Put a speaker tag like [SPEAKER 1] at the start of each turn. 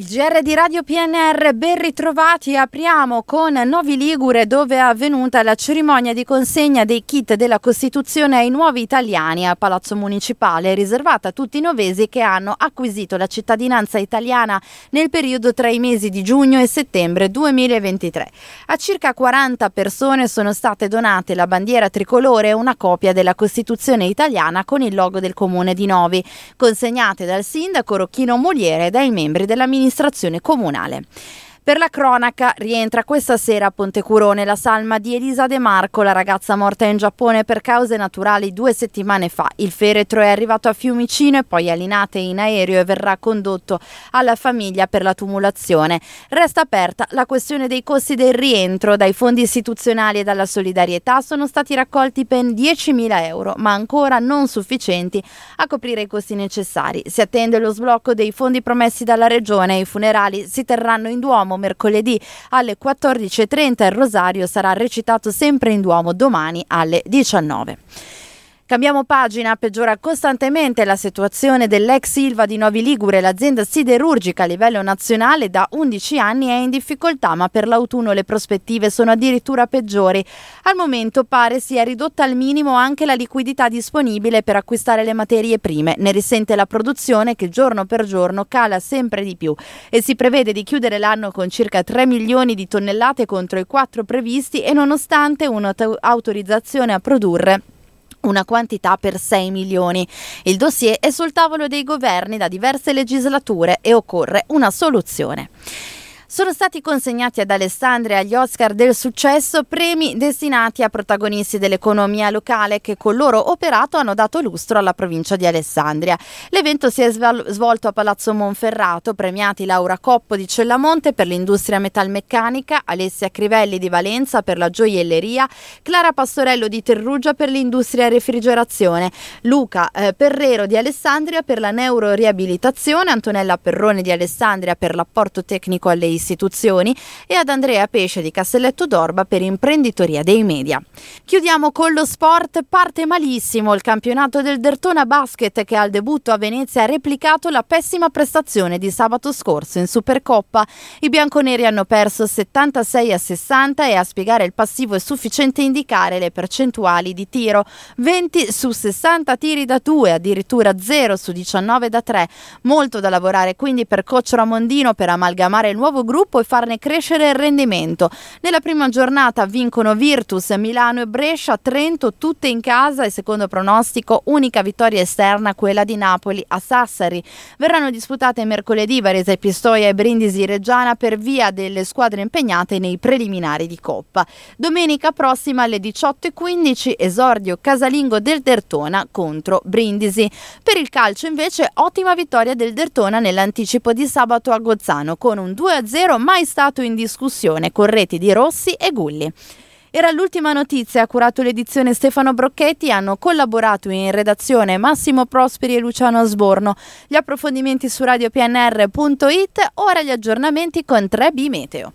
[SPEAKER 1] Il GR di Radio PNR, ben ritrovati, apriamo con Novi Ligure dove è avvenuta la cerimonia di consegna dei kit della Costituzione ai nuovi italiani a Palazzo Municipale, riservata a tutti i novesi che hanno acquisito la cittadinanza italiana nel periodo tra i mesi di giugno e settembre 2023. A circa 40 persone sono state donate la bandiera tricolore e una copia della Costituzione italiana con il logo del comune di Novi, consegnate dal sindaco Rocchino Moliere e dai membri della ministra amministrazione comunale. Per la cronaca rientra questa sera a Pontecurone la salma di Elisa De Marco, la ragazza morta in Giappone per cause naturali due settimane fa. Il feretro è arrivato a Fiumicino e poi a Linate in aereo e verrà condotto alla famiglia per la tumulazione. Resta aperta la questione dei costi del rientro. Dai fondi istituzionali e dalla solidarietà sono stati raccolti ben 10.000 euro, ma ancora non sufficienti a coprire i costi necessari. Si attende lo sblocco dei fondi promessi dalla Regione e i funerali si terranno in Duomo mercoledì alle 14.30 il rosario sarà recitato sempre in Duomo domani alle 19. Cambiamo pagina, peggiora costantemente la situazione dell'ex Silva di Novi Ligure. L'azienda siderurgica a livello nazionale da 11 anni è in difficoltà, ma per l'autunno le prospettive sono addirittura peggiori. Al momento pare sia ridotta al minimo anche la liquidità disponibile per acquistare le materie prime. Ne risente la produzione che giorno per giorno cala sempre di più e si prevede di chiudere l'anno con circa 3 milioni di tonnellate contro i 4 previsti e nonostante un'autorizzazione a produrre una quantità per 6 milioni. Il dossier è sul tavolo dei governi da diverse legislature e occorre una soluzione sono stati consegnati ad Alessandria agli Oscar del successo premi destinati a protagonisti dell'economia locale che col loro operato hanno dato lustro alla provincia di Alessandria. L'evento si è svolto a Palazzo Monferrato, premiati Laura Coppo di Cellamonte per l'industria metalmeccanica, Alessia Crivelli di Valenza per la gioielleria, Clara Pastorello di Terrugia per l'industria refrigerazione, Luca eh, Perrero di Alessandria per la neuroriabilitazione, Antonella Perrone di Alessandria per l'apporto tecnico alle istituzioni e ad Andrea Pesce di Castelletto d'Orba per imprenditoria dei media. Chiudiamo con lo sport, parte malissimo il campionato del Dertona Basket che al debutto a Venezia ha replicato la pessima prestazione di sabato scorso in Supercoppa. I bianconeri hanno perso 76 a 60 e a spiegare il passivo è sufficiente indicare le percentuali di tiro. 20 su 60 tiri da 2, addirittura 0 su 19 da 3. Molto da lavorare quindi per coach Ramondino per amalgamare il nuovo gruppo e farne crescere il rendimento. Nella prima giornata vincono Virtus, Milano e Brescia, Trento tutte in casa e secondo pronostico unica vittoria esterna quella di Napoli a Sassari. Verranno disputate mercoledì Varese Pistoia e Brindisi Reggiana per via delle squadre impegnate nei preliminari di Coppa. Domenica prossima alle 18.15 esordio casalingo del Dertona contro Brindisi. Per il calcio invece ottima vittoria del Dertona nell'anticipo di sabato a Gozzano con un 2-0 0 mai stato in discussione con reti di Rossi e Gulli. Era l'ultima notizia, ha curato l'edizione Stefano Brocchetti, hanno collaborato in redazione Massimo Prosperi e Luciano Sborno. Gli approfondimenti su radiopnr.it, ora gli aggiornamenti con 3B Meteo.